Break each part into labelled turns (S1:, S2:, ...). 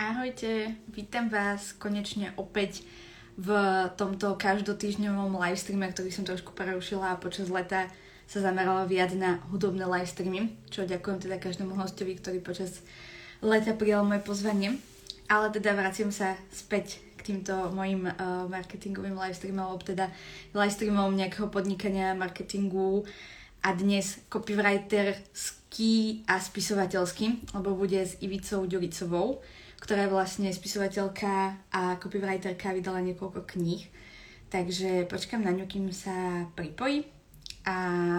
S1: Ahojte, vítam vás konečne opäť v tomto každotýždňovom livestreame, ktorý som trošku prerušila a počas leta sa zamerala viac na hudobné livestreamy, čo ďakujem teda každému hostovi, ktorý počas leta prijal moje pozvanie. Ale teda vraciam sa späť k týmto mojim uh, marketingovým livestreamom, alebo teda livestreamom nejakého podnikania, marketingu a dnes copywriterský a spisovateľský, lebo bude s Ivicou Ďuricovou ktorá je vlastne spisovateľka a copywriterka, vydala niekoľko kníh. Takže počkam na ňu, kým sa pripojí a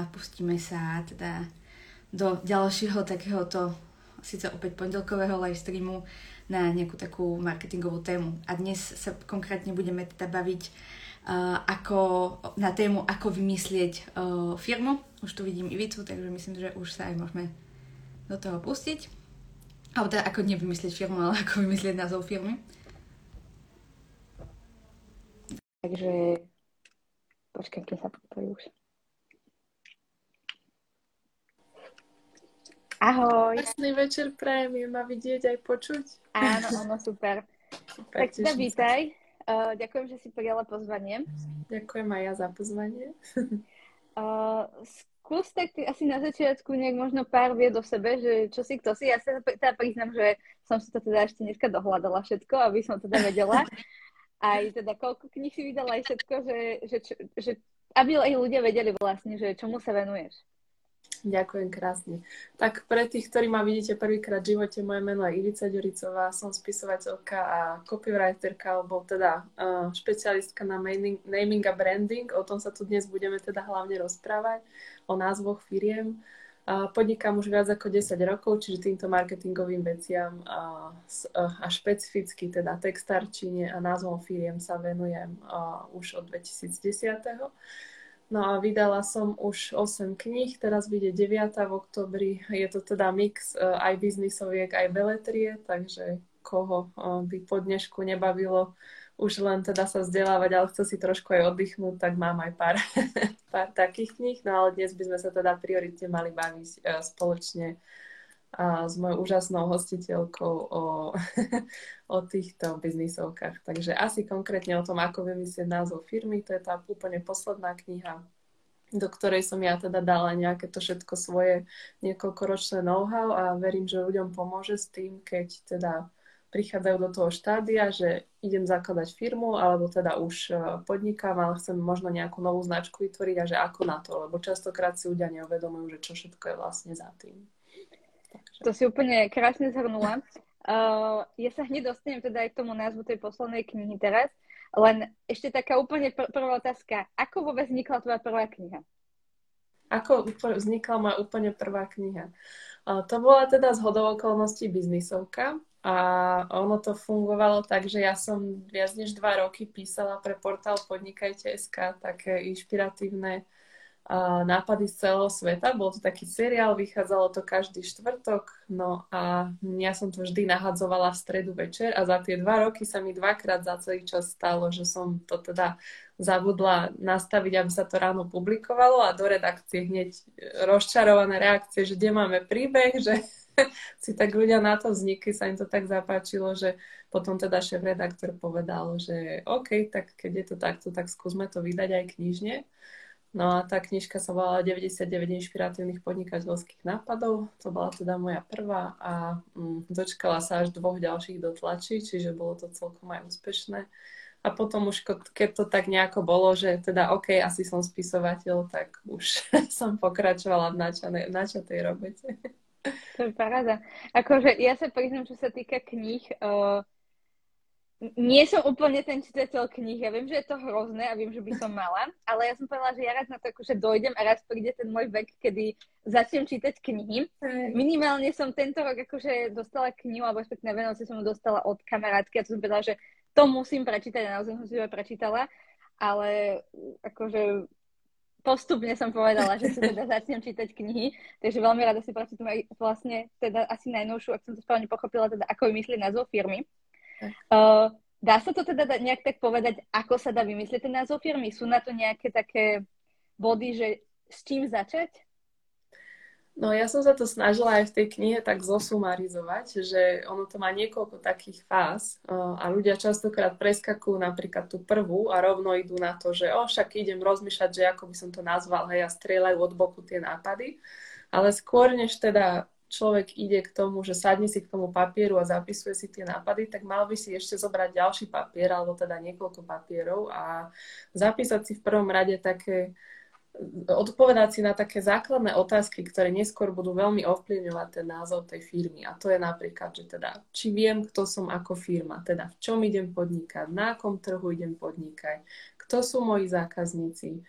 S1: pustíme sa teda do ďalšieho takéhoto síce opäť pondelkového live streamu na nejakú takú marketingovú tému. A dnes sa konkrétne budeme teda baviť uh, ako, na tému, ako vymyslieť uh, firmu. Už tu vidím Ivicu, takže myslím, že už sa aj môžeme do toho pustiť. Alebo teda ako nevymyslieť firmu, ale ako vymyslieť názov firmy. Takže počkaj, kým sa pripojí už. Ahoj.
S2: Krásny večer prajem, je ma vidieť aj počuť.
S1: Áno, áno, super. super tak teda vítaj. Uh, ďakujem, že si prijala pozvanie.
S2: Ďakujem aj ja za pozvanie.
S1: uh, skús tak ty asi na začiatku nejak možno pár vie do sebe, že čo si kto si. Ja sa teda priznám, že som si to teda ešte dneska dohľadala všetko, aby som teda vedela. Aj teda koľko kníh si vydala aj všetko, že, že, že aby aj ľudia vedeli vlastne, že čomu sa venuješ.
S2: Ďakujem krásne. Tak pre tých, ktorí ma vidíte prvýkrát v živote, moje meno je Ivica Ďuricová, som spisovateľka a copywriterka, alebo teda uh, špecialistka na naming, naming a branding. O tom sa tu dnes budeme teda hlavne rozprávať, o názvoch firiem. Uh, podnikám už viac ako 10 rokov, čiže týmto marketingovým veciam uh, uh, a špecificky teda textarčine a názvom firiem sa venujem už od 2010. No a vydala som už 8 kníh, teraz vyjde 9 v oktobri. Je to teda mix uh, aj biznisoviek, aj beletrie, takže koho uh, by po dnešku nebavilo už len teda sa vzdelávať, ale chce si trošku aj oddychnúť, tak mám aj pár, pár takých kníh. No ale dnes by sme sa teda prioritne mali baviť uh, spoločne a s mojou úžasnou hostiteľkou o, o týchto biznisovkách. Takže asi konkrétne o tom, ako vymyslieť názov firmy, to je tá úplne posledná kniha, do ktorej som ja teda dala nejaké to všetko svoje niekoľkoročné know-how a verím, že ľuďom pomôže s tým, keď teda prichádzajú do toho štádia, že idem zakladať firmu, alebo teda už e, podnikám, ale chcem možno nejakú novú značku vytvoriť a že ako na to, lebo častokrát si ľudia neuvedomujú, že čo všetko je vlastne za tým.
S1: To si úplne krásne zhrnula. Uh, ja sa hneď dostanem teda aj k tomu názvu tej poslednej knihy teraz, len ešte taká úplne pr- prvá otázka. Ako vôbec vznikla tvoja prvá kniha?
S2: Ako vznikla moja úplne prvá kniha? Uh, to bola teda z hodou okolností biznisovka a ono to fungovalo tak, že ja som viac než dva roky písala pre portál Podnikajte.sk také inšpiratívne nápady z celého sveta. Bol to taký seriál, vychádzalo to každý štvrtok, no a ja som to vždy nahadzovala v stredu večer a za tie dva roky sa mi dvakrát za celý čas stalo, že som to teda zabudla nastaviť, aby sa to ráno publikovalo a do redakcie hneď rozčarované reakcie, že kde máme príbeh, že si tak ľudia na to vznikli, sa im to tak zapáčilo, že potom teda šéf-redaktor povedal, že OK, tak keď je to takto, tak skúsme to vydať aj knižne. No a tá knižka sa volala 99 inšpiratívnych podnikateľských nápadov. To bola teda moja prvá a mm, dočkala sa až dvoch ďalších do tlačí, čiže bolo to celkom aj úspešné. A potom už, keď to tak nejako bolo, že teda OK, asi som spisovateľ, tak už som pokračovala v načanej, načatej robote.
S1: To je paráda. Akože ja sa priznám, čo sa týka kníh, uh nie som úplne ten čitateľ knih. Ja viem, že je to hrozné a viem, že by som mala, ale ja som povedala, že ja raz na to akože dojdem a raz príde ten môj vek, kedy začnem čítať knihy. Minimálne som tento rok akože dostala knihu, alebo respektíve na Vianoce som ju dostala od kamarátky a to som povedala, že to musím prečítať a naozaj som si to prečítala, ale akože postupne som povedala, že si teda začnem čítať knihy, takže veľmi rada si prečítam aj vlastne teda asi najnovšiu, ak som to správne pochopila, teda ako vymyslieť názov firmy. Uh, dá sa to teda nejak tak povedať, ako sa dá vymyslieť ten názov firmy? Sú na to nejaké také body, že s čím začať?
S2: No ja som sa to snažila aj v tej knihe tak zosumarizovať, že ono to má niekoľko takých fáz a ľudia častokrát preskakujú napríklad tú prvú a rovno idú na to, že o, však idem rozmýšľať, že ako by som to nazval, hej, a strieľajú od boku tie nápady. Ale skôr, než teda človek ide k tomu, že sadne si k tomu papieru a zapisuje si tie nápady, tak mal by si ešte zobrať ďalší papier, alebo teda niekoľko papierov a zapísať si v prvom rade také odpovedať si na také základné otázky, ktoré neskôr budú veľmi ovplyvňovať ten názov tej firmy. A to je napríklad, že teda, či viem, kto som ako firma, teda v čom idem podnikať, na akom trhu idem podnikať, kto sú moji zákazníci.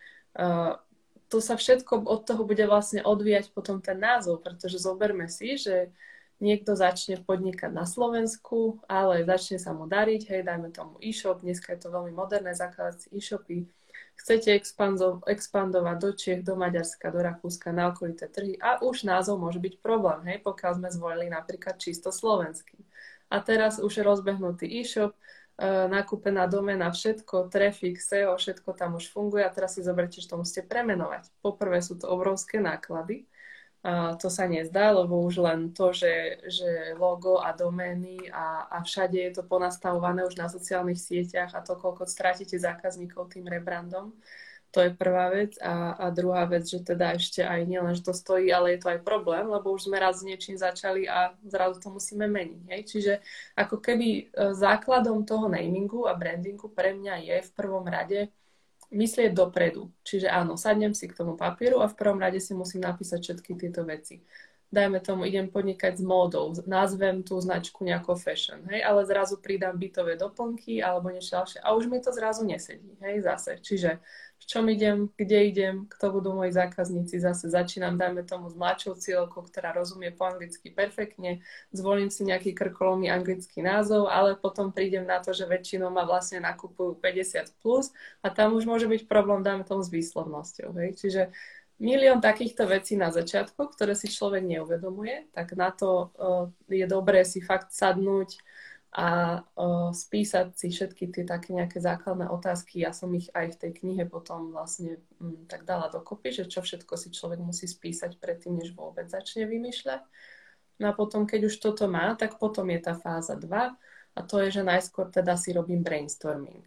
S2: To sa všetko od toho bude vlastne odvíjať potom ten názov, pretože zoberme si, že niekto začne podnikať na Slovensku, ale začne sa mu dariť, hej, dajme tomu e-shop, dneska je to veľmi moderné, zakladať e-shopy, chcete expandovať do Čech, do Maďarska, do Rakúska, na okolité trhy a už názov môže byť problém, hej, pokiaľ sme zvolili napríklad čisto slovenský. A teraz už je rozbehnutý e-shop, e, nakúpená domena, všetko, traffic, SEO, všetko tam už funguje. A teraz si zoberte, že to musíte premenovať. Poprvé sú to obrovské náklady, a to sa nezdá, lebo už len to, že, že logo a domény a, a všade je to ponastavované už na sociálnych sieťach a to, koľko stratíte zákazníkov tým rebrandom, to je prvá vec. A, a druhá vec, že teda ešte aj nielen, že to stojí, ale je to aj problém, lebo už sme raz s niečím začali a zrazu to musíme meniť. Hej? Čiže ako keby e, základom toho namingu a brandingu pre mňa je v prvom rade myslieť dopredu. Čiže áno, sadnem si k tomu papieru a v prvom rade si musím napísať všetky tieto veci. Dajme tomu, idem podnikať s módou, nazvem tú značku nejako fashion, hej, ale zrazu pridám bytové doplnky alebo niečo ďalšie a už mi to zrazu nesedí, hej, zase. Čiže v čom idem, kde idem, kto budú moji zákazníci. Zase začínam, dajme tomu, s mladšou cieľkou, ktorá rozumie po anglicky perfektne, zvolím si nejaký krkolomý anglický názov, ale potom prídem na to, že väčšinou ma vlastne nakupujú 50 plus a tam už môže byť problém, dajme tomu, s výslovnosťou. Hej? Čiže milión takýchto vecí na začiatku, ktoré si človek neuvedomuje, tak na to uh, je dobré si fakt sadnúť, a o, spísať si všetky tie také nejaké základné otázky. Ja som ich aj v tej knihe potom vlastne m, mm, tak dala dokopy, že čo všetko si človek musí spísať predtým, než vôbec začne vymýšľať. No a potom, keď už toto má, tak potom je tá fáza 2 a to je, že najskôr teda si robím brainstorming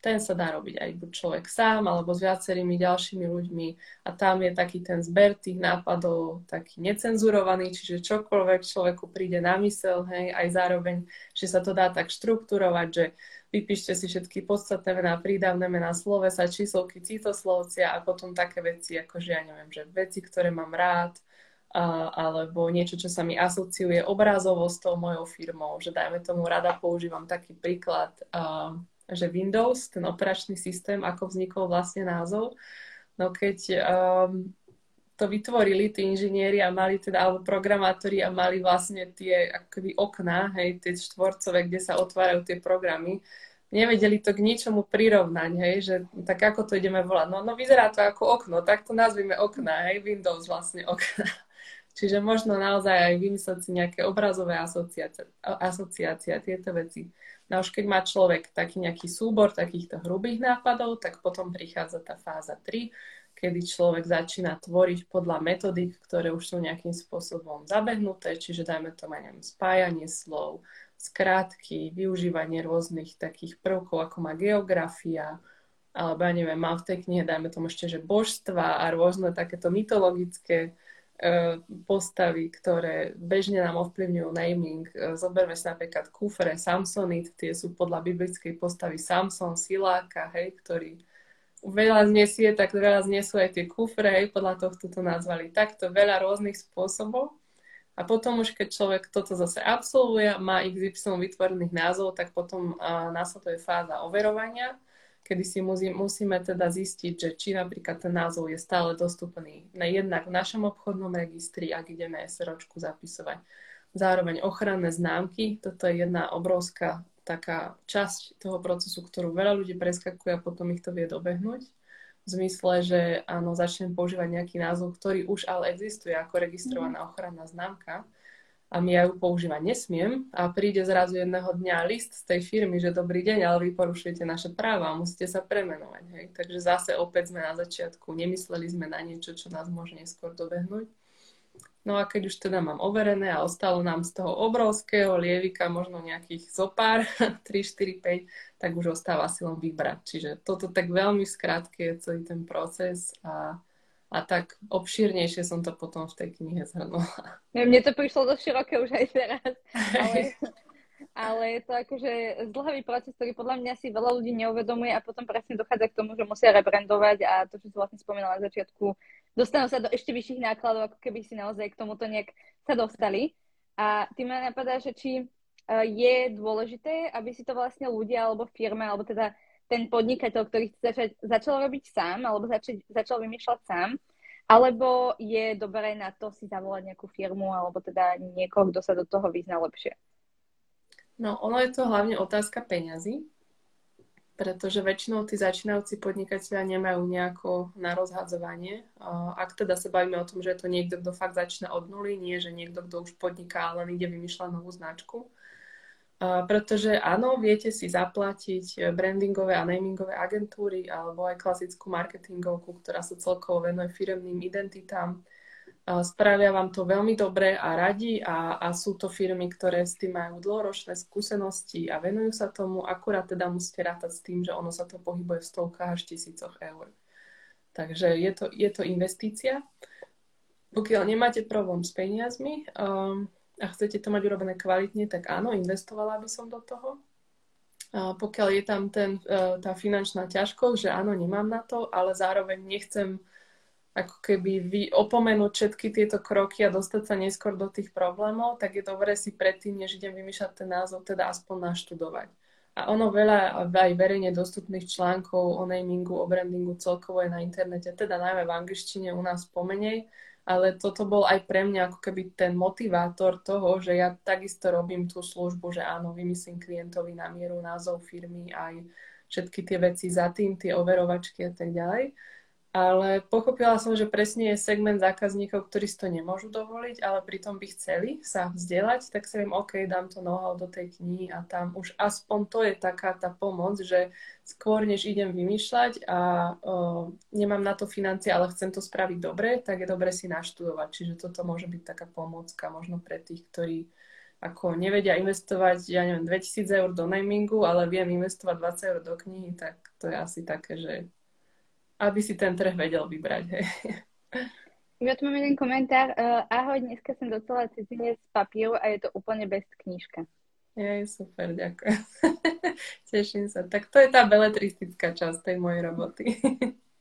S2: ten sa dá robiť aj buď človek sám, alebo s viacerými ďalšími ľuďmi. A tam je taký ten zber tých nápadov taký necenzurovaný, čiže čokoľvek človeku príde na mysel, hej, aj zároveň, že sa to dá tak štrukturovať, že vypíšte si všetky podstatné mená, prídavné mená, slovesa, číslovky, citoslovcia a potom také veci, ako že ja neviem, že veci, ktoré mám rád, a, alebo niečo, čo sa mi asociuje obrazovo s tou mojou firmou, že dajme tomu rada používam taký príklad uh, že Windows, ten operačný systém, ako vznikol vlastne názov. No keď um, to vytvorili tí inžinieri a mali teda, alebo programátori a mali vlastne tie akoby okná, hej, tie štvorcové, kde sa otvárajú tie programy, nevedeli to k ničomu prirovnať, hej, že tak ako to ideme volať. No, no vyzerá to ako okno, tak to nazvime okná, hej, Windows vlastne okná. Čiže možno naozaj aj vymyslieť si nejaké obrazové asociácie, asociácie tieto veci. No už keď má človek taký nejaký súbor takýchto hrubých nápadov, tak potom prichádza tá fáza 3, kedy človek začína tvoriť podľa metodik, ktoré už sú nejakým spôsobom zabehnuté, čiže dajme to, neviem, spájanie slov, skrátky, využívanie rôznych takých prvkov, ako má geografia, alebo ja neviem, mám v tej knihe, dajme tomu ešte, že božstva a rôzne takéto mytologické postavy, ktoré bežne nám ovplyvňujú naming. E, zoberme si napríklad kufre, Samsonit, tie sú podľa biblickej postavy Samson, Siláka, hej, ktorý veľa znesie, tak veľa znesú aj tie kufre, hej, podľa tohto to nazvali takto, veľa rôznych spôsobov. A potom už, keď človek toto zase absolvuje, má XY vytvorených názov, tak potom uh, následuje fáza overovania, kedy si musí, musíme teda zistiť, že či napríklad ten názov je stále dostupný na jednak v našom obchodnom registri, ak ideme SROčku zapisovať. Zároveň ochranné známky, toto je jedna obrovská taká časť toho procesu, ktorú veľa ľudí preskakuje a potom ich to vie dobehnúť. V zmysle, že áno, začnem používať nejaký názov, ktorý už ale existuje ako registrovaná mhm. ochranná známka a ja ju používať nesmiem a príde zrazu jedného dňa list z tej firmy, že dobrý deň, ale vy porušujete naše práva a musíte sa premenovať. Hej. Takže zase opäť sme na začiatku, nemysleli sme na niečo, čo nás môže neskôr dobehnúť. No a keď už teda mám overené a ostalo nám z toho obrovského lievika možno nejakých zopár, 3, 4, 5, tak už ostáva si len vybrať. Čiže toto tak veľmi skrátke je celý ten proces a, a tak obšírnejšie som to potom v tej knihe zhrnula.
S1: Mne to prišlo dosť široké už aj teraz, ale, ale je to akože zdlhavý proces, ktorý podľa mňa si veľa ľudí neuvedomuje a potom presne dochádza k tomu, že musia rebrandovať a to, čo si vlastne spomínala na začiatku, dostanú sa do ešte vyšších nákladov, ako keby si naozaj k tomuto nejak sa dostali. A tým ma napadá, že či e, je dôležité, aby si to vlastne ľudia alebo firma, alebo teda ten podnikateľ, ktorý chce začať, začal robiť sám, alebo začať, začal vymýšľať sám, alebo je dobré na to si zavolať nejakú firmu, alebo teda niekoho, kto sa do toho vyzná lepšie?
S2: No, ono je to hlavne otázka peňazí, pretože väčšinou tí začínajúci podnikatelia nemajú nejako na rozhadzovanie. Ak teda sa bavíme o tom, že je to niekto, kto fakt začína od nuly, nie že niekto, kto už podniká, len ide vymýšľať novú značku. Pretože áno, viete si zaplatiť brandingové a namingové agentúry alebo aj klasickú marketingovku, ktorá sa celkovo venuje firemným identitám Spravia vám to veľmi dobre a radi a, a sú to firmy, ktoré s tým majú dlhoročné skúsenosti a venujú sa tomu, akurát teda musíte rátať s tým, že ono sa to pohybuje v stovkách až tisícoch eur. Takže je to, je to investícia. Pokiaľ nemáte problém s peniazmi um, a chcete to mať urobené kvalitne, tak áno, investovala by som do toho. A pokiaľ je tam ten, uh, tá finančná ťažkosť, že áno, nemám na to, ale zároveň nechcem ako keby vy opomenúť všetky tieto kroky a dostať sa neskôr do tých problémov, tak je dobré si predtým, než idem vymýšľať ten názov, teda aspoň naštudovať. A ono veľa aj verejne dostupných článkov o namingu, o brandingu celkovo je na internete, teda najmä v angličtine u nás pomenej, ale toto bol aj pre mňa ako keby ten motivátor toho, že ja takisto robím tú službu, že áno, vymyslím klientovi na mieru názov firmy, aj všetky tie veci za tým, tie overovačky a tak ďalej ale pochopila som, že presne je segment zákazníkov, ktorí si to nemôžu dovoliť, ale pritom by chceli sa vzdelať, tak si viem, OK, dám to know do tej knihy a tam už aspoň to je taká tá pomoc, že skôr než idem vymýšľať a o, nemám na to financie, ale chcem to spraviť dobre, tak je dobre si naštudovať. Čiže toto môže byť taká pomocka možno pre tých, ktorí ako nevedia investovať, ja neviem, 2000 eur do namingu, ale viem investovať 20 eur do knihy, tak to je asi také, že aby si ten trh vedel vybrať. Hej.
S1: Ja tu mám jeden komentár. Uh, ahoj, dneska som docela cizinec z papieru a je to úplne bez knižka.
S2: Je, super, ďakujem. Teším sa. Tak to je tá beletristická časť tej mojej roboty.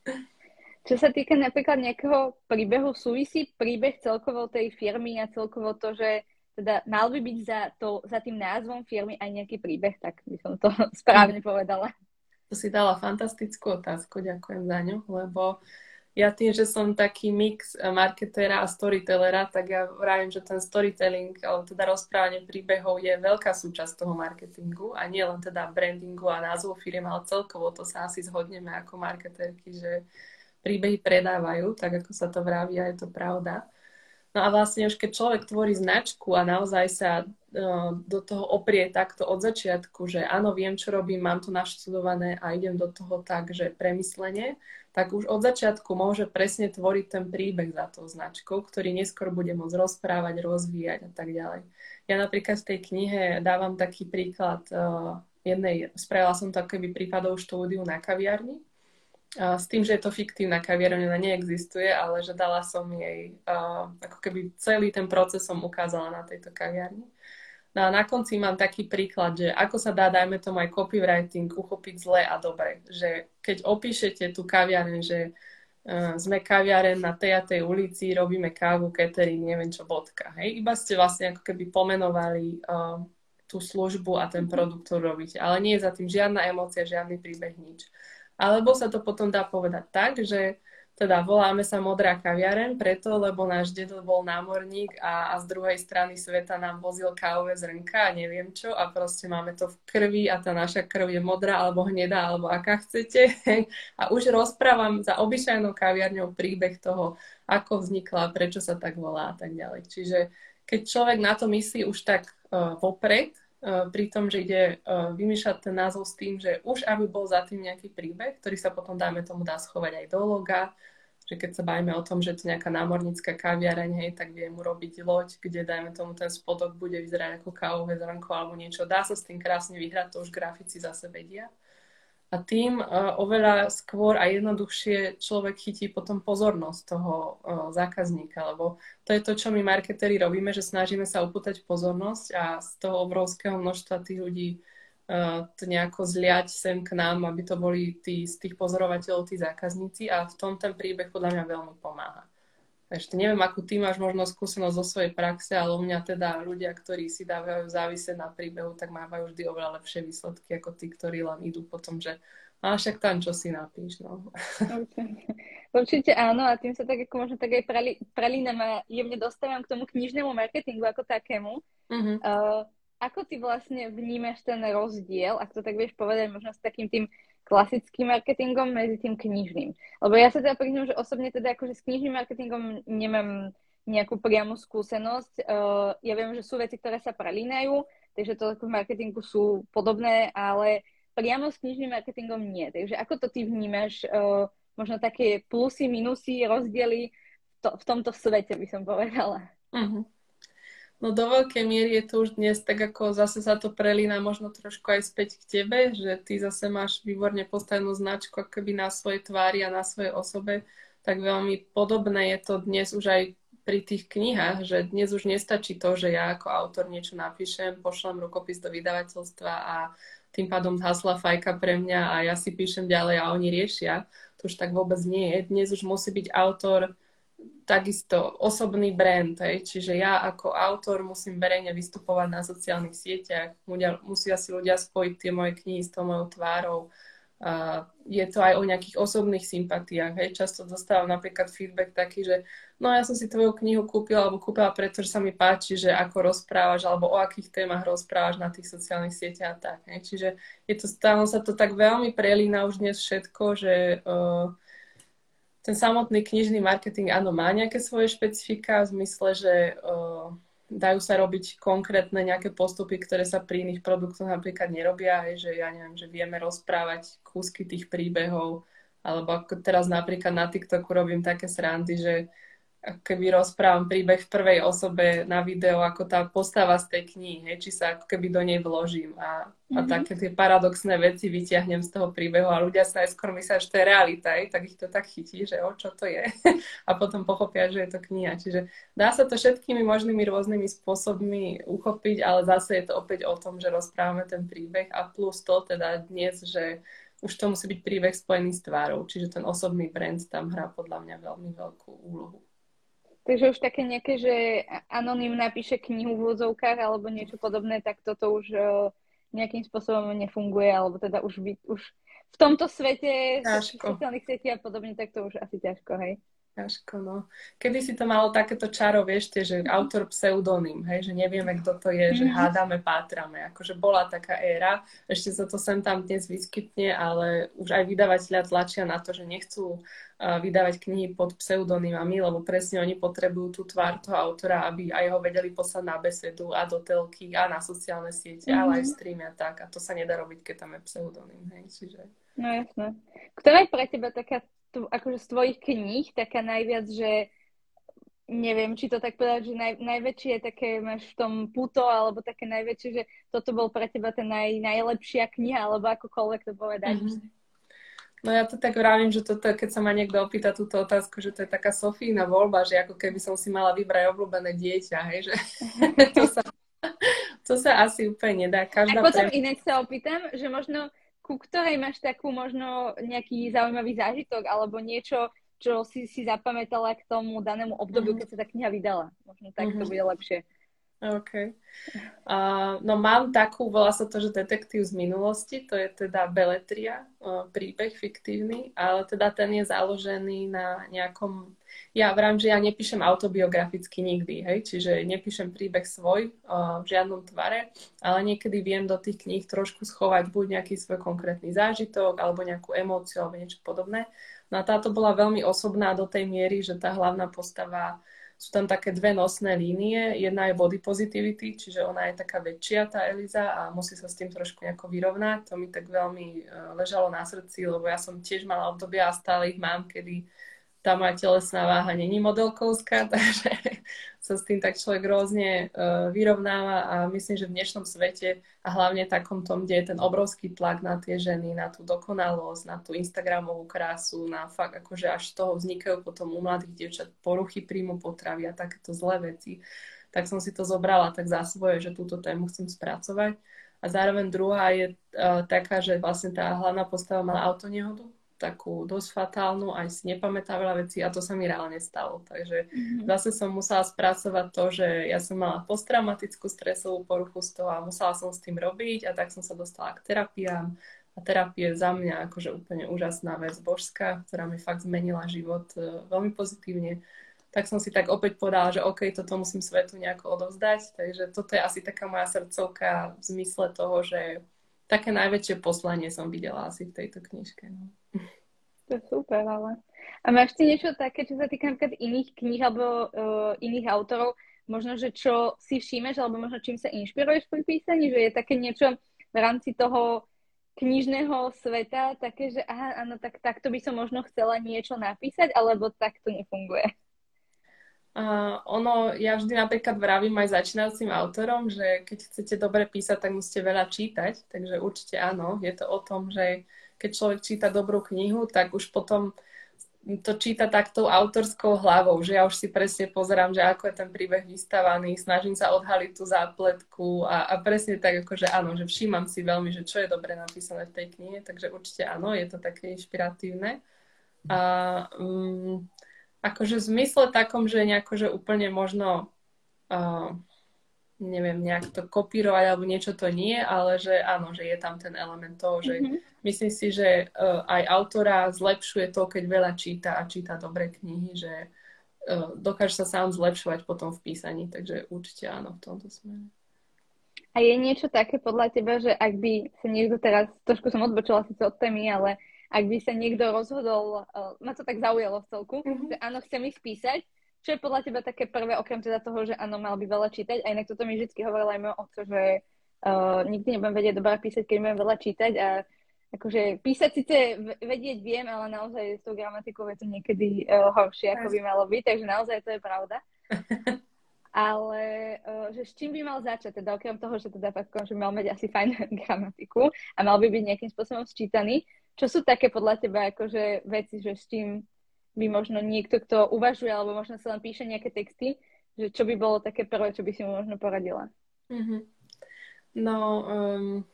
S1: Čo sa týka napríklad nejakého príbehu, súvisí príbeh celkovo tej firmy a celkovo to, že teda mal by byť za, to, za tým názvom firmy aj nejaký príbeh, tak by som to správne povedala.
S2: To si dala fantastickú otázku, ďakujem za ňu, lebo ja tým, že som taký mix marketéra a storytellera, tak ja vravím, že ten storytelling, alebo teda rozprávanie príbehov je veľká súčasť toho marketingu a nie len teda brandingu a názvu firiem, ale celkovo to sa asi zhodneme ako marketérky, že príbehy predávajú, tak ako sa to vraví a je to pravda. No a vlastne už keď človek tvorí značku a naozaj sa uh, do toho oprie takto od začiatku, že áno, viem, čo robím, mám to naštudované a idem do toho tak, že premyslenie, tak už od začiatku môže presne tvoriť ten príbeh za tou značkou, ktorý neskôr bude môcť rozprávať, rozvíjať a tak ďalej. Ja napríklad v tej knihe dávam taký príklad uh, jednej, spravila som to prípadov štúdiu na kaviarni, s tým, že je to fiktívna kaviareň, ona neexistuje, ale že dala som jej, ako keby celý ten proces som ukázala na tejto kaviarni. No a na konci mám taký príklad, že ako sa dá, dajme tomu aj copywriting, uchopiť zle a dobre. Že keď opíšete tú kaviareň, že uh, sme kaviareň na tej a tej ulici, robíme kávu, catering, neviem čo, bodka. Hej? Iba ste vlastne ako keby pomenovali uh, tú službu a ten produkt, ktorý robíte. Ale nie je za tým žiadna emócia, žiadny príbeh, nič. Alebo sa to potom dá povedať tak, že teda voláme sa Modrá kaviareň preto, lebo náš dedo bol námorník a, a z druhej strany sveta nám vozil kávové zrnka a neviem čo a proste máme to v krvi a tá naša krv je modrá alebo hnedá alebo aká chcete. A už rozprávam za obyčajnou kaviarňou príbeh toho, ako vznikla, prečo sa tak volá a tak ďalej. Čiže keď človek na to myslí už tak uh, Eh, pri tom, že ide eh, vymýšľať ten názov s tým, že už aby bol za tým nejaký príbeh, ktorý sa potom, dáme tomu, dá schovať aj do loga, že keď sa bavíme o tom, že to nejaká námornická kaviareň, hej, tak vie mu robiť loď, kde dajme tomu ten spodok bude vyzerať ako kávové zrnko alebo niečo. Dá sa s tým krásne vyhrať, to už grafici zase vedia. A tým uh, oveľa skôr a jednoduchšie človek chytí potom pozornosť toho uh, zákazníka, lebo to je to, čo my marketeri robíme, že snažíme sa upútať pozornosť a z toho obrovského množstva tých ľudí uh, to nejako zliať sem k nám, aby to boli tí, z tých pozorovateľov, tí zákazníci a v tom ten príbeh podľa mňa veľmi pomáha. Ešte neviem, akú ty máš možno skúsenosť zo svojej praxe, ale u mňa teda ľudia, ktorí si dávajú závisieť na príbehu, tak mávajú vždy oveľa lepšie výsledky ako tí, ktorí len idú potom, že a však tam čo si napíš, no.
S1: Určite. Určite áno a tým sa tak ako možno tak aj prali, pralínam a jemne dostávam k tomu knižnému marketingu ako takému. Uh-huh. Uh, ako ty vlastne vnímaš ten rozdiel, ak to tak vieš povedať, možno s takým tým klasickým marketingom medzi tým knižným. Lebo ja sa teda priznám, že osobne teda akože s knižným marketingom nemám nejakú priamu skúsenosť. Uh, ja viem, že sú veci, ktoré sa prelínajú, takže to v marketingu sú podobné, ale priamo s knižným marketingom nie. Takže ako to ty vnímaš, uh, možno také plusy, minusy, rozdiely v, to, v tomto svete, by som povedala. Uh-huh.
S2: No do veľkej miery je to už dnes tak, ako zase sa to prelína možno trošku aj späť k tebe, že ty zase máš výborne postavenú značku akoby na svojej tvári a na svojej osobe, tak veľmi podobné je to dnes už aj pri tých knihách, že dnes už nestačí to, že ja ako autor niečo napíšem, pošlem rukopis do vydavateľstva a tým pádom hasla fajka pre mňa a ja si píšem ďalej a oni riešia. To už tak vôbec nie je. Dnes už musí byť autor takisto osobný brand, hej. čiže ja ako autor musím verejne vystupovať na sociálnych sieťach, ľudia, musia si ľudia spojiť tie moje knihy s tou mojou tvárou. Uh, je to aj o nejakých osobných sympatiách. Hej. Často dostávam napríklad feedback taký, že no ja som si tvoju knihu kúpila alebo kúpila, pretože sa mi páči, že ako rozprávaš alebo o akých témach rozprávaš na tých sociálnych sieťach a tak. Hej. Čiže je to, stále sa to tak veľmi prelína už dnes všetko, že uh, ten samotný knižný marketing, áno, má nejaké svoje špecifika v zmysle, že uh, dajú sa robiť konkrétne nejaké postupy, ktoré sa pri iných produktoch napríklad nerobia, aj, že ja neviem, že vieme rozprávať kúsky tých príbehov, alebo ako teraz napríklad na TikToku robím také srandy, že keby rozprávam príbeh v prvej osobe na video, ako tá postava z tej knihy, hej, či sa ako keby do nej vložím a, mm-hmm. a mhm. také tie paradoxné veci vyťahnem z toho príbehu a ľudia sa aj skôr myslia, že to je realita, hej, tak ich to tak chytí, že o čo to je a potom pochopia, že je to kniha. Čiže dá sa to všetkými možnými rôznymi spôsobmi uchopiť, ale zase je to opäť o tom, že rozprávame ten príbeh a plus to teda dnes, že už to musí byť príbeh spojený s tvárou, čiže ten osobný brand tam hrá podľa mňa veľmi veľkú úlohu.
S1: Takže už také nejaké, že anonym napíše knihu v úvodzovkách alebo niečo podobné, tak toto už uh, nejakým spôsobom nefunguje, alebo teda už, by, už v tomto svete sociálnych sietí a podobne, tak to už asi ťažko, hej?
S2: Ťažko, no. Kedy si to malo takéto čaro, vieš, tie, že autor pseudonym, hej, že nevieme, kto to je, že mhm. hádame, pátrame. Akože bola taká éra, ešte sa to sem tam dnes vyskytne, ale už aj vydavateľia tlačia na to, že nechcú vydávať knihy pod pseudonymami, lebo presne oni potrebujú tú tvár toho autora, aby aj ho vedeli poslať na besedu a do telky a na sociálne siete mm-hmm. a live streamy a tak. A to sa nedá robiť, keď tam je pseudonym, hej, čiže...
S1: No jasné. Ktorá je pre teba taká akože z tvojich kníh taká najviac, že neviem, či to tak povedať, že naj, najväčšie také máš v tom puto, alebo také najväčšie, že toto bol pre teba ten naj, najlepšia kniha, alebo akokoľvek to povedať. Mm-hmm.
S2: No ja to tak vravím, že toto, keď sa ma niekto opýta túto otázku, že to je taká Sofína voľba, že ako keby som si mala vybrať obľúbené dieťa, hej, že to, sa, to sa asi úplne nedá.
S1: Každá a potom pre... inak sa opýtam, že možno ku ktorej máš takú možno nejaký zaujímavý zážitok alebo niečo, čo si si zapamätala k tomu danému obdobiu, mm-hmm. keď sa tá kniha vydala. Možno tak mm-hmm. to mhm. bude lepšie.
S2: OK. Uh, no mám takú, volá sa to, že detektív z minulosti, to je teda beletria, uh, príbeh fiktívny, ale teda ten je založený na nejakom, ja vrám, že ja nepíšem autobiograficky nikdy, hej, čiže nepíšem príbeh svoj uh, v žiadnom tvare, ale niekedy viem do tých kníh trošku schovať buď nejaký svoj konkrétny zážitok, alebo nejakú emóciu, alebo niečo podobné. No a táto bola veľmi osobná do tej miery, že tá hlavná postava sú tam také dve nosné línie. Jedna je body positivity, čiže ona je taká väčšia, tá Eliza, a musí sa s tým trošku nejako vyrovnať. To mi tak veľmi uh, ležalo na srdci, lebo ja som tiež mala obdobia a stále ich mám, kedy tá moja telesná váha není modelkovská, takže sa s tým tak človek rôzne uh, vyrovnáva a myslím, že v dnešnom svete a hlavne takom tom, kde je ten obrovský tlak na tie ženy, na tú dokonalosť, na tú Instagramovú krásu, na fakt akože až z toho vznikajú potom u mladých dievčat poruchy príjmu potravy a takéto zlé veci, tak som si to zobrala tak za svoje, že túto tému chcem spracovať. A zároveň druhá je uh, taká, že vlastne tá hlavná postava mala autonehodu, takú dosť fatálnu, aj si nepamätá veľa vecí a to sa mi reálne stalo. Takže mm-hmm. zase som musela spracovať to, že ja som mala posttraumatickú stresovú poruchu z toho a musela som s tým robiť a tak som sa dostala k terapiám. A terapia je za mňa akože úplne úžasná vec božská, ktorá mi fakt zmenila život e, veľmi pozitívne tak som si tak opäť povedala, že OK, toto musím svetu nejako odovzdať. Takže toto je asi taká moja srdcovka v zmysle toho, že také najväčšie poslanie som videla asi v tejto knižke. No.
S1: To je super, ale... A máš ty niečo také, čo sa týka napríklad iných kníh alebo uh, iných autorov, možno, že čo si všímeš, alebo možno čím sa inšpiruješ pri písaní, že je také niečo v rámci toho knižného sveta, také, že aha, áno, tak takto by som možno chcela niečo napísať, alebo tak to nefunguje.
S2: Uh, ono, ja vždy napríklad vravím aj začínajúcim autorom, že keď chcete dobre písať, tak musíte veľa čítať, takže určite áno, je to o tom, že keď človek číta dobrú knihu, tak už potom to číta taktou autorskou hlavou, že ja už si presne pozerám, že ako je ten príbeh vystavaný, snažím sa odhaliť tú zápletku a, a presne tak, ako že áno, že všímam si veľmi, že čo je dobre napísané v tej knihe, takže určite áno, je to také inšpiratívne. A um, akože v zmysle takom, že nejako, že úplne možno uh, neviem, nejak to kopírovať alebo niečo to nie, ale že áno, že je tam ten element toho, že mm-hmm. myslím si, že uh, aj autora zlepšuje to, keď veľa číta a číta dobré knihy, že uh, dokáže sa sám zlepšovať potom v písaní, takže určite áno v tomto smere.
S1: A je niečo také podľa teba, že ak by sa niekto teraz, trošku som odbočila síce od témy, ale ak by sa niekto rozhodol, uh, ma to tak zaujalo v celku, mm-hmm. že áno, chcem ich písať, čo je podľa teba také prvé, okrem teda toho, že áno, mal by veľa čítať, a inak toto mi vždy hovorila aj môj otco, že uh, nikdy nebudem vedieť dobre písať, keď budem veľa čítať a akože písať síce vedieť viem, ale naozaj s tou gramatikou je to niekedy uh, horšie, ako by malo byť, takže naozaj to je pravda. ale uh, že s čím by mal začať, teda okrem toho, že teda fakt, že mal mať asi fajn gramatiku a mal by byť nejakým spôsobom sčítaný, čo sú také podľa teba akože veci, že s tým by možno niekto, kto uvažuje, alebo možno sa len píše nejaké texty, že čo by bolo také prvé, čo by si mu možno poradila?
S2: Mm-hmm. No, um,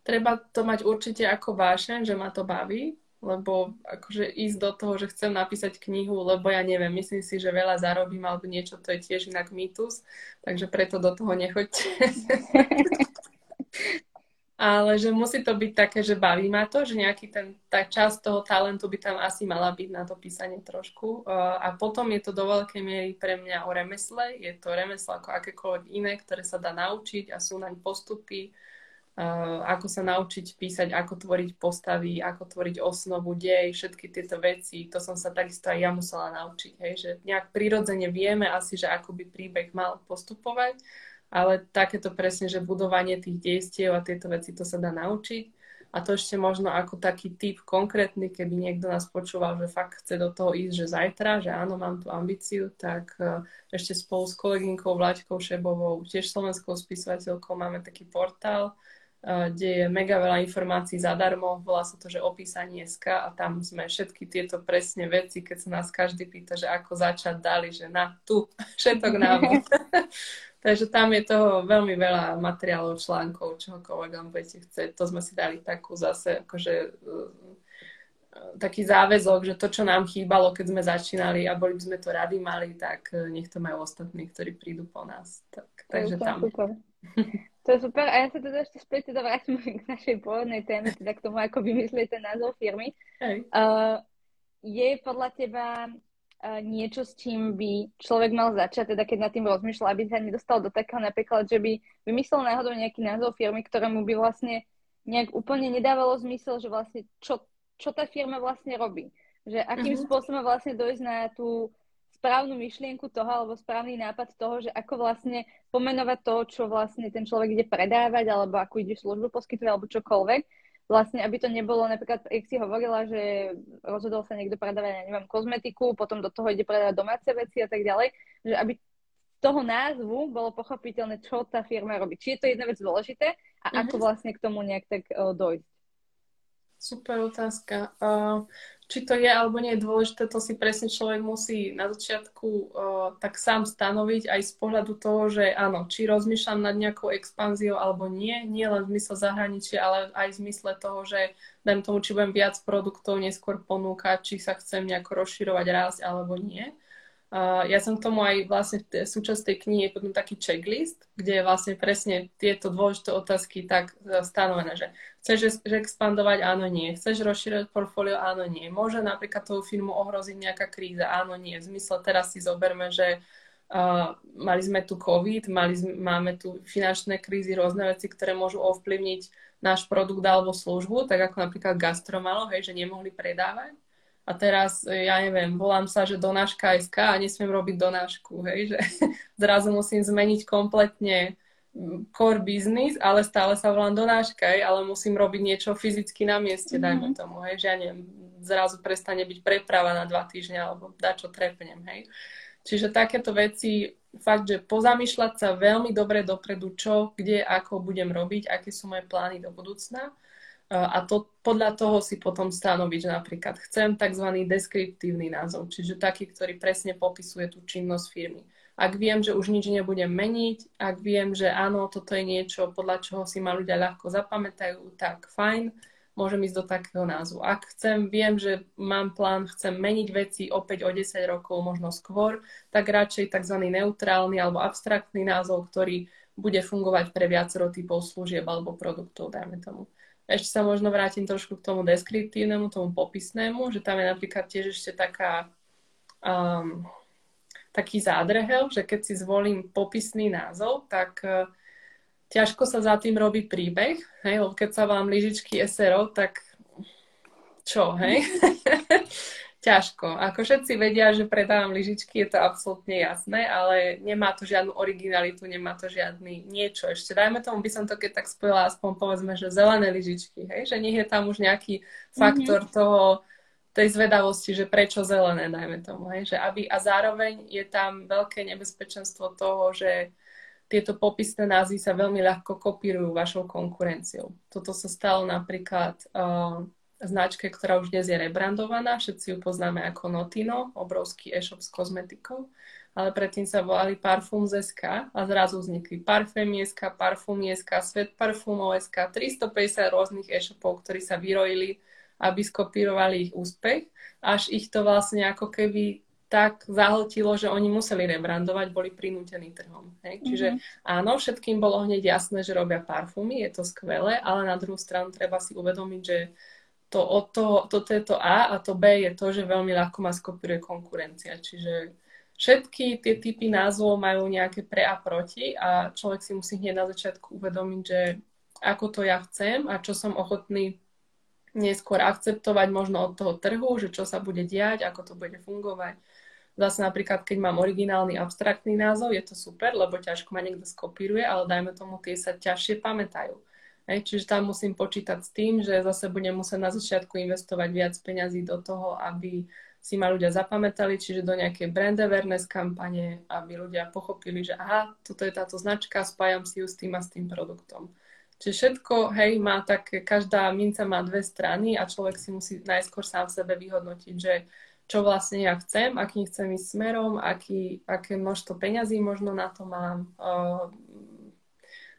S2: treba to mať určite ako vášeň, že ma to baví, lebo akože ísť do toho, že chcem napísať knihu, lebo ja neviem, myslím si, že veľa zarobím alebo niečo, to je tiež inak mýtus, takže preto do toho nechoďte. ale že musí to byť také, že baví ma to, že nejaký ten, tá časť toho talentu by tam asi mala byť na to písanie trošku. A potom je to do veľkej miery pre mňa o remesle. Je to remeslo ako akékoľvek iné, ktoré sa dá naučiť a sú naň postupy, ako sa naučiť písať, ako tvoriť postavy, ako tvoriť osnovu, dej, všetky tieto veci. To som sa takisto aj ja musela naučiť. Hej? Že nejak prirodzene vieme asi, že ako by príbeh mal postupovať ale takéto presne, že budovanie tých dejstiev a tieto veci, to sa dá naučiť. A to ešte možno ako taký typ konkrétny, keby niekto nás počúval, že fakt chce do toho ísť, že zajtra, že áno, mám tú ambíciu, tak e, ešte spolu s kolegynkou Vlaďkou Šebovou, tiež slovenskou spisovateľkou, máme taký portál, kde je mega veľa informácií zadarmo, volá sa to, že opísanie SK a tam sme všetky tieto presne veci, keď sa nás každý pýta, že ako začať, dali, že na tu, všetok nám. Takže tam je toho veľmi veľa materiálov, článkov, čohokoľvek vám budete chcieť. To sme si dali takú zase, akože uh, taký záväzok, že to, čo nám chýbalo, keď sme začínali a boli by sme to rady mali, tak uh, nech to majú ostatní, ktorí prídu po nás. Tak, takže tam.
S1: Super. To je super. A ja sa teda ešte späť teda vrátim k našej pôvodnej téme, teda k tomu, ako vymyslieť ten názov firmy. Hej. Uh, je podľa teba niečo, s čím by človek mal začať, teda keď nad tým rozmýšľa, aby sa nedostal do takého napríklad, že by vymyslel náhodou nejaký názov firmy, ktorému by vlastne nejak úplne nedávalo zmysel, že vlastne čo, čo tá firma vlastne robí. Že akým uh-huh. spôsobom vlastne dojsť na tú správnu myšlienku toho, alebo správny nápad toho, že ako vlastne pomenovať to, čo vlastne ten človek ide predávať, alebo ako ide službu poskytovať, alebo čokoľvek. vlastne, aby to nebolo napríklad, jak si hovorila, že rozhodol sa niekto predávať, ja neviem, kozmetiku, potom do toho ide predávať domáce veci a tak ďalej, že aby toho názvu bolo pochopiteľné, čo tá firma robí. Či je to jedna vec dôležité a mm-hmm. ako vlastne k tomu nejak tak uh, dojsť.
S2: Super otázka. Či to je alebo nie je dôležité, to si presne človek musí na začiatku tak sám stanoviť aj z pohľadu toho, že áno, či rozmýšľam nad nejakou expanziou alebo nie, nie len v zmysle zahraničia, ale aj v zmysle toho, že dajme tomu, či budem viac produktov neskôr ponúkať, či sa chcem nejako rozširovať, rásť alebo nie. Ja som tomu aj vlastne v súčasť tej knihy je potom taký checklist, kde je vlastne presne tieto dôležité otázky tak e, stanovené, že chceš expandovať, áno, nie. Chceš rozšíriť portfólio, áno, nie. Môže napríklad tú firmu ohroziť nejaká kríza, áno, nie. V zmysle teraz si zoberme, že uh, mali sme tu COVID, mali, máme tu finančné krízy, rôzne veci, ktoré môžu ovplyvniť náš produkt alebo službu, tak ako napríklad gastromalo, hej, že nemohli predávať a teraz, e, ja neviem, volám sa, že donáška SK a nesmiem robiť donášku, hej, že zrazu musím zmeniť kompletne core business, ale stále sa volám donáška, hej, ale musím robiť niečo fyzicky na mieste, mm-hmm. dajme tomu, hej, že ja neviem, zrazu prestane byť preprava na dva týždne alebo dá čo trepnem, hej. Čiže takéto veci, fakt, že pozamýšľať sa veľmi dobre dopredu, čo, kde, ako budem robiť, aké sú moje plány do budúcna a to, podľa toho si potom stanoviť, že napríklad chcem tzv. deskriptívny názov, čiže taký, ktorý presne popisuje tú činnosť firmy. Ak viem, že už nič nebudem meniť, ak viem, že áno, toto je niečo, podľa čoho si ma ľudia ľahko zapamätajú, tak fajn, môžem ísť do takého názvu. Ak chcem, viem, že mám plán, chcem meniť veci opäť o 10 rokov, možno skôr, tak radšej tzv. neutrálny alebo abstraktný názov, ktorý bude fungovať pre viacero typov služieb alebo produktov, dajme tomu. Ešte sa možno vrátim trošku k tomu deskriptívnemu, tomu popisnému, že tam je napríklad tiež ešte taká, um, taký zádrhel, že keď si zvolím popisný názov, tak uh, ťažko sa za tým robí príbeh, hej, lebo keď sa vám lyžičky SRO, tak čo, hej? ťažko. Ako všetci vedia, že predávam lyžičky, je to absolútne jasné, ale nemá to žiadnu originalitu, nemá to žiadny niečo. Ešte dajme tomu, by som to keď tak spojila aspoň povedzme, že zelené lyžičky, hej? že nech je tam už nejaký faktor mm-hmm. toho, tej zvedavosti, že prečo zelené, dajme tomu. Hej? Že aby, a zároveň je tam veľké nebezpečenstvo toho, že tieto popisné názvy sa veľmi ľahko kopírujú vašou konkurenciou. Toto sa stalo napríklad uh, značke, ktorá už dnes je rebrandovaná. Všetci ju poznáme ako Notino, obrovský e-shop s kozmetikou. Ale predtým sa volali Parfum SK a zrazu vznikli SK, Parfum SK, Svet Parfumov SK, 350 rôznych e-shopov, ktorí sa vyrojili, aby skopírovali ich úspech, až ich to vlastne ako keby tak zahltilo, že oni museli rebrandovať, boli prinútení trhom. Hej? Čiže mm-hmm. áno, všetkým bolo hneď jasné, že robia parfumy, je to skvelé, ale na druhú stranu treba si uvedomiť, že to, od toho, toto je to A a to B je to, že veľmi ľahko ma skopíruje konkurencia. Čiže všetky tie typy názvov majú nejaké pre a proti a človek si musí hneď na začiatku uvedomiť, že ako to ja chcem a čo som ochotný neskôr akceptovať možno od toho trhu, že čo sa bude diať, ako to bude fungovať. Zase napríklad, keď mám originálny abstraktný názov, je to super, lebo ťažko ma niekto skopíruje, ale dajme tomu, tie sa ťažšie pamätajú. Hej, čiže tam musím počítať s tým, že zase budem musieť na začiatku investovať viac peňazí do toho, aby si ma ľudia zapamätali, čiže do nejakej brand awareness kampane, aby ľudia pochopili, že aha, toto je táto značka, spájam si ju s tým a s tým produktom. Čiže všetko, hej, má tak, každá minca má dve strany a človek si musí najskôr sám v sebe vyhodnotiť, že čo vlastne ja chcem, akým chcem ísť smerom, aký, aké množstvo peňazí možno na to mám, uh,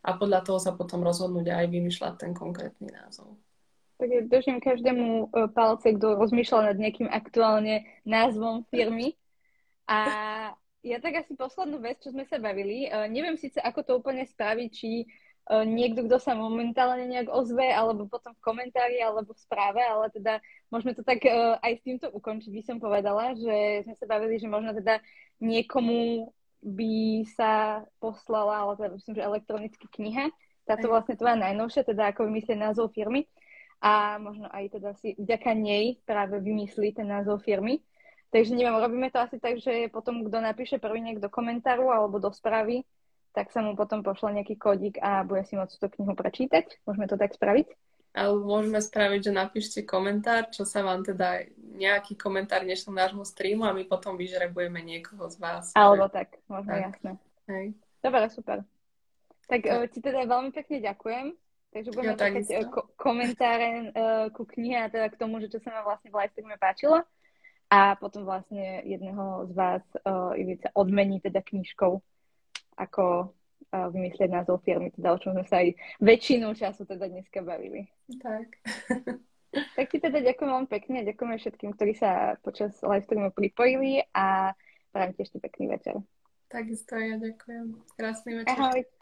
S2: a podľa toho sa potom rozhodnúť aj vymýšľať ten konkrétny názov.
S1: Ja držím každému e, palce, kto rozmýšľa nad nejakým aktuálne názvom firmy. A ja tak asi poslednú vec, čo sme sa bavili, uh, neviem síce, ako to úplne spraviť, či uh, niekto, kto sa momentálne nejak ozve, alebo potom v komentári, alebo v správe, ale teda môžeme to tak aj s týmto ukončiť, by som povedala, že sme sa bavili, že možno teda niekomu by sa poslala, ale teda myslím, že elektronicky kniha. Táto vlastne tvoja najnovšia, teda ako vymyslieť názov firmy. A možno aj teda si vďaka nej práve vymyslí ten názov firmy. Takže neviem, robíme to asi tak, že potom kto napíše prvý niekto do komentáru alebo do správy, tak sa mu potom pošle nejaký kódik a bude si môcť túto knihu prečítať. Môžeme to tak spraviť?
S2: alebo môžeme spraviť, že napíšte komentár, čo sa vám teda nejaký komentár nešiel nášmu streamu a my potom vyžrebujeme niekoho z vás.
S1: Alebo že... tak, možno tak. jasné.
S2: Hej.
S1: Dobre, super. Tak tak. ti teda veľmi pekne ďakujem. Takže budeme ja, čakať e, ko- komentáre uh, ku knihe a teda k tomu, že čo sa nám vlastne v live streame páčilo. A potom vlastne jedného z vás uh, Ivica odmení teda knižkou ako uh, vymyslieť názov firmy, teda o čom sme sa aj väčšinu času teda dneska bavili.
S2: Tak.
S1: tak ti teda ďakujem veľmi pekne a ďakujeme všetkým, ktorí sa počas live streamu pripojili a prajem ti ešte pekný večer.
S2: Takisto ja ďakujem. Krásny večer.
S1: Ahoj.